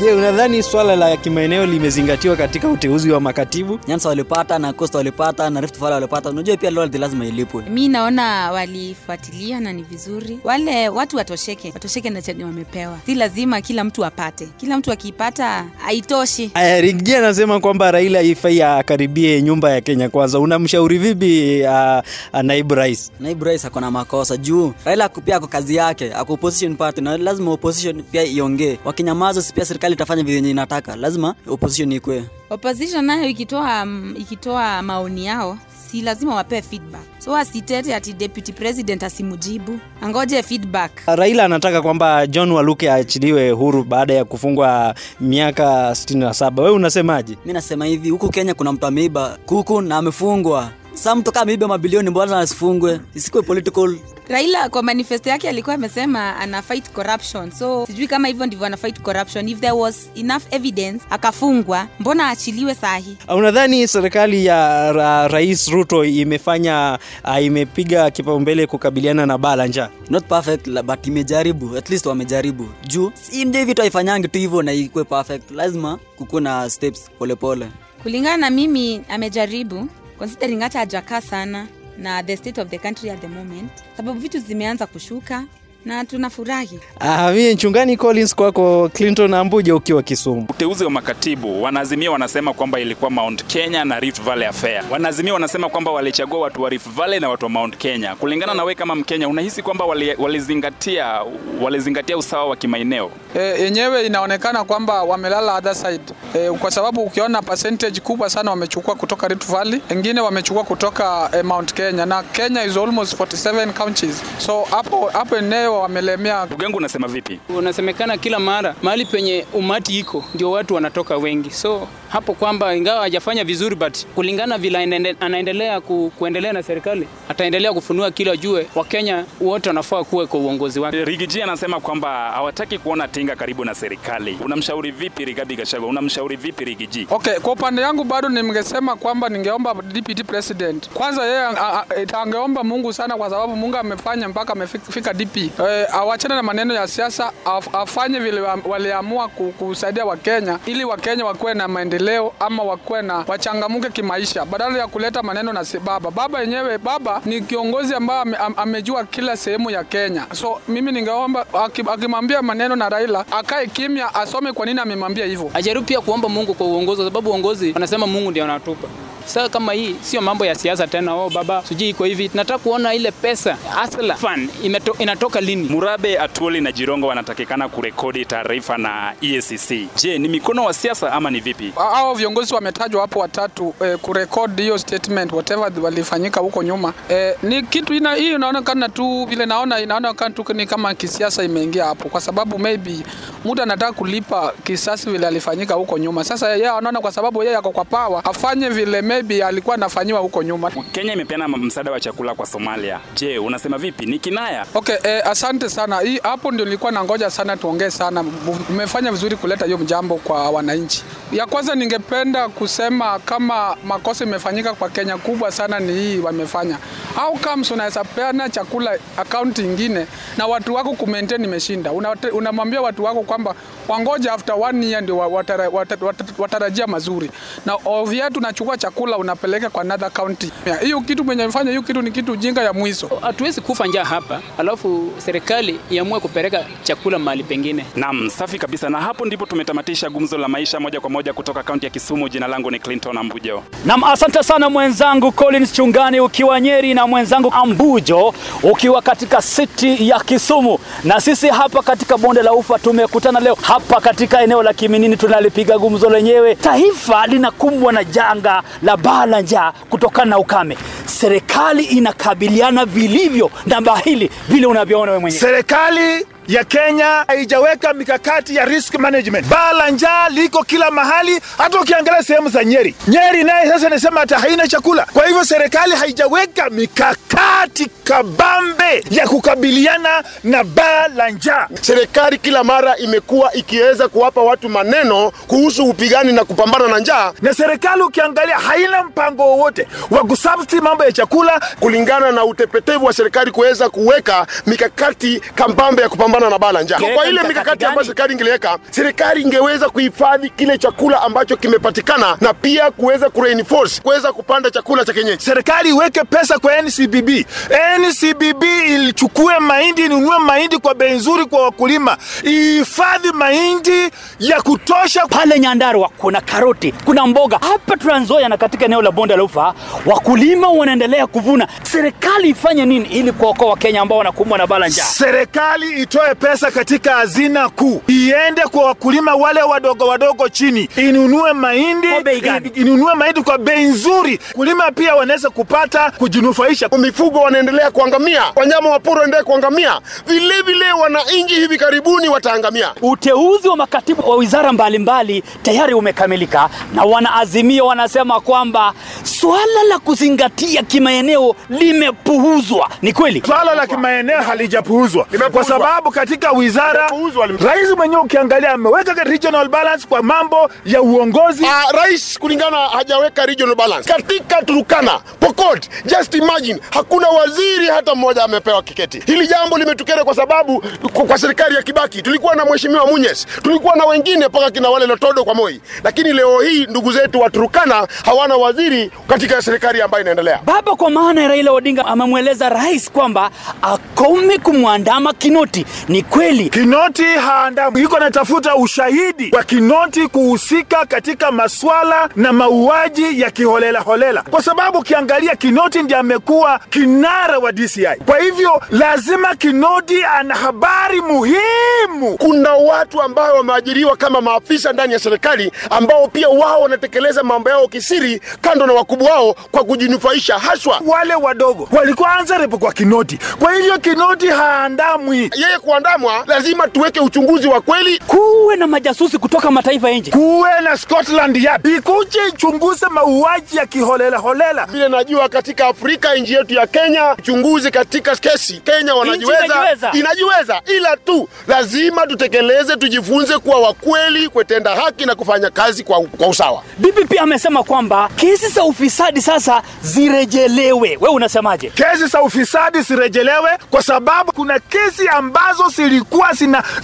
Je, unadhani swala la kimaeneo limezingatiwa katika uteuzi wa makatibu? Nyanza walipata na Coast walipata na Rift Valley walipata. Unajua pia loyalty lazima ilipwe. mi naona walifuatilia na ni vizuri wale watu watosheke watosheke na chenye wamepewa si lazima kila mtu apate kila mtu akiipata haitoshi Aya, anasema kwamba Raila ifai akaribie nyumba ya Kenya Kwanza. Unamshauri vipi uh, uh, naibu rais? Naibu rais akona makosa juu Raila pia ako kazi yake, ako opposition party na lazima opposition pia iongee. Wakinyamaza si pia serikali itafanya vile inataka. Lazima opposition ikwe. opposition nayo ikitoa um, ikitoa maoni yao si lazima wapee feedback so asitete ati deputy president asimujibu angoje feedback Raila anataka kwamba John Waluke aachiliwe huru baada ya kufungwa miaka 67. Wewe unasemaje? Mi nasema hivi, huku Kenya kuna mtu ameiba kuku na amefungwa. Sa mtu kama ameiba mabilioni, mbona asifungwe? Isikuwe political. Raila kwa manifesto yake alikuwa amesema ana fight corruption. So sijui kama hivyo ndivyo ana fight corruption. If there was enough evidence akafungwa mbona aachiliwe sahi Unadhani serikali ya ra, Rais Ruto imefanya uh, imepiga kipaumbele kukabiliana na baa la njaa? not perfect but imejaribu. At least wamejaribu. Juu si hivi vitu haifanyangi tu hivyo na ikuwe perfect. Lazima kukuwe na steps polepole kulingana na mimi amejaribu considering hata hajakaa sana na the state of the country at the moment sababu vitu zimeanza kushuka na tunafurahi Ah, mimi mchungani Collins kwako Clinton Ambuja ukiwa Kisumu. Uteuzi wa makatibu, wanaazimia wanasema kwamba ilikuwa Mount Kenya na Rift Valley Affair. Wanaazimia wanasema kwamba walichagua watu wa Rift Valley na watu wa Mount Kenya. Kulingana na wewe kama Mkenya, unahisi kwamba wali- walizingatia walizingatia usawa wa kimaeneo? e, yenyewe inaonekana kwamba wamelala other side e, kwa sababu ukiona percentage kubwa sana wamechukua kutoka Rift Valley, wengine wamechukua kutoka e, Mount Kenya na Kenya is almost 47 counties, so hapo hapo eneo wamelemea. Ndugu yangu unasema vipi? unasemekana kila mara mahali penye umati iko ndio watu wanatoka wengi so hapo kwamba ingawa hajafanya vizuri but kulingana vile anaendelea ku, kuendelea na serikali ataendelea kufunua kila jue wakenya wote wanafaa kuwe kwa uongozi wake Rigiji anasema kwamba hawataki kuona Tinga karibu na serikali. Unamshauri vipi Rigathi Gachagua? Unamshauri vipi Rigiji? Okay, kwa upande yangu bado ningesema kwamba ningeomba deputy president kwanza, yeye angeomba Mungu sana, kwa sababu Mungu amefanya mpaka amefika DP. E, awachane na maneno ya siasa, af, afanye vile waliamua kusaidia Wakenya ili Wakenya wakuwe na maendeleo ama wakuwe na wachangamuke kimaisha, badala ya kuleta maneno na si baba. Baba yenyewe, baba ni kiongozi ambaye am, am- amejua kila sehemu ya Kenya, so mimi ningeomba akimwambia maneno na Raila akae kimya, asome kwa nini amemwambia hivyo. ajaribu pia kuomba mungu kwa uongozi kwa sababu uongozi wanasema mungu ndio anatupa sasa kama hii sio mambo ya siasa tena oh baba sijui iko hivi tunataka kuona ile pesa asla fund imeto, inatoka lini Murabe, Atuoli na Jirongo wanatakikana kurekodi taarifa na EACC. Je, ni mikono wa siasa ama ni vipi? hao viongozi wametajwa hapo watatu eh, kurekodi hiyo statement whatever walifanyika huko nyuma eh, ni kitu ina, hii inaonekana tu vile naona inaonekana tu ni kama kisiasa imeingia hapo, kwa sababu maybe mtu anataka kulipa kisasi vile alifanyika huko nyuma. Sasa yeye anaona kwa sababu yeye ako kwa power afanye vile maybe alikuwa anafanyiwa huko nyuma. Kenya imepeana msaada wa chakula kwa Somalia. Je, unasema vipi? Ni kinaya? Okay, eh, asante sana. Hii hapo ndio nilikuwa nangoja sana tuongee sana. Umefanya vizuri kuleta hiyo mjambo kwa wananchi. Ya kwanza ningependa kusema kama makosa imefanyika kwa Kenya kubwa sana ni hii wamefanya. How comes unaweza peana chakula akaunti ingine na watu wako kumaintain imeshinda. Unamwambia watu wako kwamba wangoja after one year ndio wa- watara- watara, wata- watarajia mazuri. Na ovia tunachukua chakula unapeleka kwa another county. Hiyo kitu mwenye mfanya hiyo kitu ni kitu jinga ya mwiso. hatuwezi kufa njaa hapa alafu serikali iamue kupeleka chakula mahali pengine Naam, safi kabisa. Na hapo ndipo tumetamatisha gumzo la maisha moja kwa moja kutoka kaunti ya Kisumu. Jina langu ni Clinton Ambujo. Nam, asante sana mwenzangu Collins Chungani ukiwa Nyeri na mwenzangu Ambujo ukiwa katika city ya Kisumu, na sisi hapa katika bonde la Ufa tumekutana leo hapa katika eneo la Kiminini tunalipiga gumzo lenyewe. Taifa linakumbwa na janga la baa la njaa kutokana na ukame. Serikali inakabiliana vilivyo na baa hili vile unavyoona wewe mwenyewe. Serikali ya Kenya haijaweka mikakati ya risk management. Baa la njaa liko kila mahali, hata ukiangalia sehemu za Nyeri. Nyeri naye sasa inasema hata haina chakula. Kwa hivyo serikali haijaweka mikakati kabambe ya kukabiliana na baa la njaa. Serikali kila mara imekuwa ikiweza kuwapa watu maneno kuhusu upigani na kupambana na njaa, na serikali ukiangalia haina mpango wowote wa kusubsidi mambo ya chakula, kulingana na utepetevu wa serikali kuweza kuweka mikakati kabambe ya kupambana na baa la njaa. Kwa ile mikakati ambayo serikali ingeliweka, serikali ingeweza kuhifadhi kile chakula ambacho kimepatikana na pia kuweza kureinforce, kuweza kupanda chakula cha kienyeji. Serikali iweke pesa kwa NCBB. NCBB ilichukue mahindi, inunue mahindi kwa bei nzuri kwa wakulima, ihifadhi mahindi ya kutosha. Pale Nyandarua kuna karoti, kuna mboga. Hapa Trans Nzoia na katika eneo la bonde la Ufa wakulima wanaendelea kuvuna. Serikali ifanye nini ili kuokoa Wakenya ambao wanakumbwa na baa la njaa? Serikali itoe pesa katika hazina kuu, iende kwa wakulima wale wadogo wadogo chini, inunue mahindi, inunue mahindi kwa bei nzuri. Kulima pia wanaweza kupata kujinufaisha. Mifugo wanaendelea kuangamia, wanyama wa pori wanaendelea kuangamia, vilevile wananchi hivi karibuni wataangamia. Uteuzi wa makatibu wa wizara mbalimbali tayari umekamilika na wanaazimio wanasema kwamba swala la kuzingatia kimaeneo limepuuzwa. Ni kweli swala la kimaeneo halijapuuzwa kwa sababu katika wizara rais mwenyewe ukiangalia ameweka regional balance kwa mambo ya uongozi. Uh, rais kulingana hajaweka regional balance katika Turukana, Pokot. Just imagine hakuna waziri hata mmoja amepewa kiketi. Hili jambo limetukera kwa sababu kwa, kwa serikali ya Kibaki tulikuwa na mheshimiwa Munyes, tulikuwa na wengine mpaka kina wale Lotodo kwa Moi, lakini leo hii ndugu zetu wa Turukana hawana waziri katika serikali ambayo inaendelea. Baba kwa maana ya Raila Odinga amemweleza rais kwamba akome kumwandama Kinoti. Ni kweli Kinoti haandamwi, iko natafuta ushahidi wa Kinoti kuhusika katika maswala na mauaji ya kiholela holela, kwa sababu ukiangalia Kinoti ndiye amekuwa kinara wa DCI. Kwa hivyo lazima Kinoti ana habari muhimu. Kuna watu ambao wameajiriwa kama maafisa ndani ya serikali ambao pia wao wanatekeleza mambo yao kisiri kando na wakubwa wao kwa kujinufaisha, haswa wale wadogo walikuwa answerable kwa Kinoti. Kwa hivyo Kinoti haandamwi. Yeye kuandamwa, lazima tuweke uchunguzi wa kweli, kuwe na majasusi kutoka mataifa ya nje, kuwe na Scotland Yard ikuje ichunguze mauaji ya kiholela holela. Vile najua katika Afrika, nchi yetu ya Kenya, uchunguzi katika kesi Kenya wanajiweza, inajiweza. inajiweza, ila tu lazima tutekeleze, tujifunze kuwa wakweli, kutenda haki na kufanya kazi kwa, kwa usawa. Bibi pia amesema kwamba kesi za ufisadi sasa zirejelewe. Wewe unasemaje? Kesi za ufisadi zirejelewe kwa sababu kuna kesi ambazo zilikuwa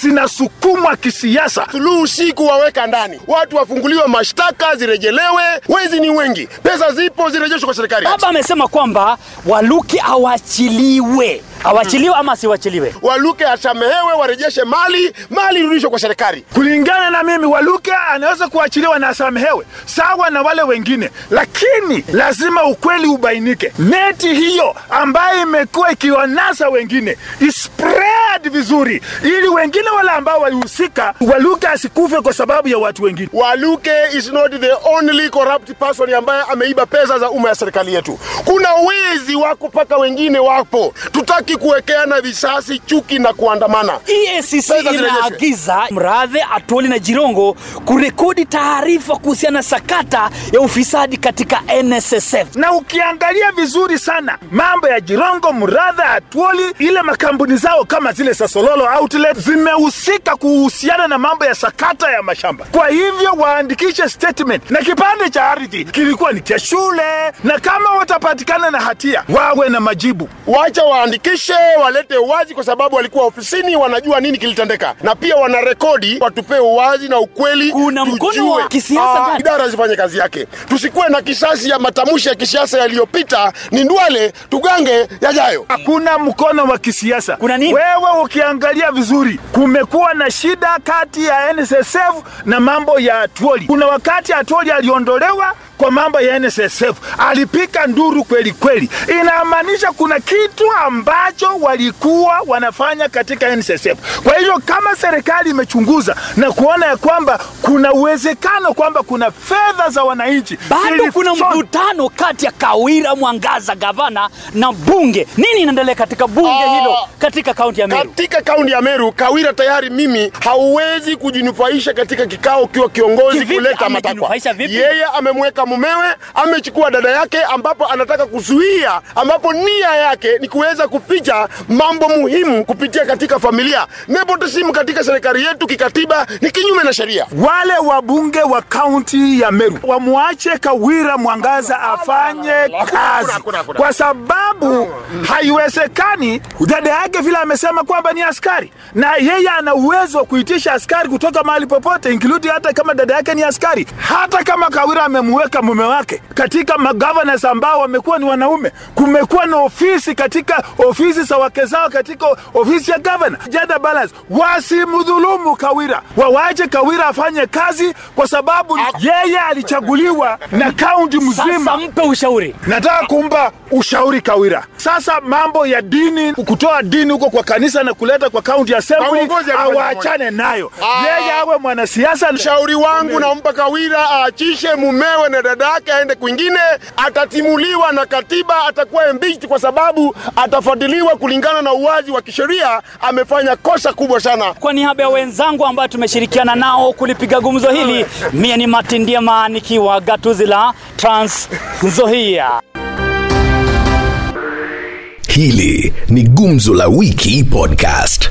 zinasukumwa kisiasa. Suluhu si kuwaweka ndani, watu wafunguliwe mashtaka, zirejelewe. Wezi ni wengi, pesa zipo, zirejeshwe kwa serikali. Baba amesema kwamba Waluki awachiliwe, awachiliwe ama asiwachiliwe. Waluke asamehewe, warejeshe mali, mali irudishwe kwa serikali. Kulingana na mimi, Waluke anaweza kuachiliwa na asamehewe sawa na wale wengine, lakini lazima ukweli ubainike. Neti hiyo ambayo imekuwa ikiwanasa wengine ispread vizuri, ili wengine wale ambao walihusika, Waluke asikufe kwa sababu ya watu wengine. Waluke is not the only corrupt person ambaye ameiba pesa za umma ya serikali yetu. Kuna wezi wako mpaka wengine wapo. Tutaki kuwekeana visasi, chuki na kuandamana. EACC inaagiza Mradhe, Atwoli na Jirongo kurekodi taarifa kuhusiana na sakata ya ufisadi katika NSSF. Na ukiangalia vizuri sana mambo ya Jirongo, Mradhe, Atwoli, ile makampuni zao kama zile Sasololo Outlet zimehusika kuhusiana na mambo ya sakata ya mashamba. Kwa hivyo waandikishe statement, na kipande cha ardhi kilikuwa ni cha shule, na kama watapatikana na hatia wawe na majibu. Wacha waandikishe, walete uwazi, kwa sababu walikuwa ofisini, wanajua nini kilitendeka, na pia wana rekodi, watupee uwazi na ukweli. Kuna mkono wa kisiasa ndani. idara zifanye kazi yake, tusikuwe na kisasi ya matamshi ya kisiasa yaliyopita. Ni ndwale tugange yajayo. Hakuna mkono wa kisiasa. Kuna nini? Wewe ukiangalia vizuri, kumekuwa na shida kati ya NSSF na mambo ya Atwoli. Kuna wakati Atwoli aliondolewa kwa mambo ya NSSF alipika nduru kweli kweli. Inamaanisha kuna kitu ambacho walikuwa wanafanya katika NSSF. Kwa hivyo kama serikali imechunguza na kuona ya kwamba kuna uwezekano kwamba kuna fedha za wananchi bado kuna mvutano kati ya Kawira Mwangaza gavana na bunge. Nini inaendelea katika bunge Ah. hilo katika kaunti ya Meru? Katika kaunti ya Meru, Kawira tayari mimi hauwezi kujinufaisha katika kikao ukiwa kiongozi kuleta matakwa. Yeye amemweka mumewe, amechukua dada yake, ambapo anataka kuzuia, ambapo nia yake ni kuweza kuficha mambo muhimu kupitia katika familia. Nepotism katika serikali yetu kikatiba ni kinyume na sheria. wale wabunge wa kaunti ya Meru wamwache Kawira Mwangaza afanye kazi, kwa sababu haiwezekani dada yake vile amesema kwamba ni askari na yeye ana uwezo wa kuitisha askari kutoka mahali popote, including hata kama dada yake ni askari. Hata kama Kawira amemweka mume wake katika magavana ambao wamekuwa ni wanaume, kumekuwa na ofisi katika ofisi za wake zao katika ofisi ya gavana, Gender balance, wasimdhulumu Kawira, wawache Kawira afanye kazi, kwa sababu yeye alichaguliwa na kaunti mzima. Sasa mpe ushauri. Nataka kumpa ushauri Kawira. Sasa mambo ya dini, kutoa dini huko kwa kanisa na kuleta kwa kaunti assembly, awaachane nayo. Ah. Yeye awe mwanasiasa. Ushauri wangu nampa Kawira aachishe mumewe na dada yake aende kwingine, atatimuliwa na katiba, atakuwa impeached kwa sababu atafuatiliwa kulingana na uwazi wa kisheria. Amefanya kosa kubwa sana. Kwa niaba ya wenzangu ambao tumeshirikiana nao kulipiga gumzo hili, mie ni Martin Ndiema nikiwa gatuzi la Trans Nzoia. Hili ni Gumzo la Wiki Podcast.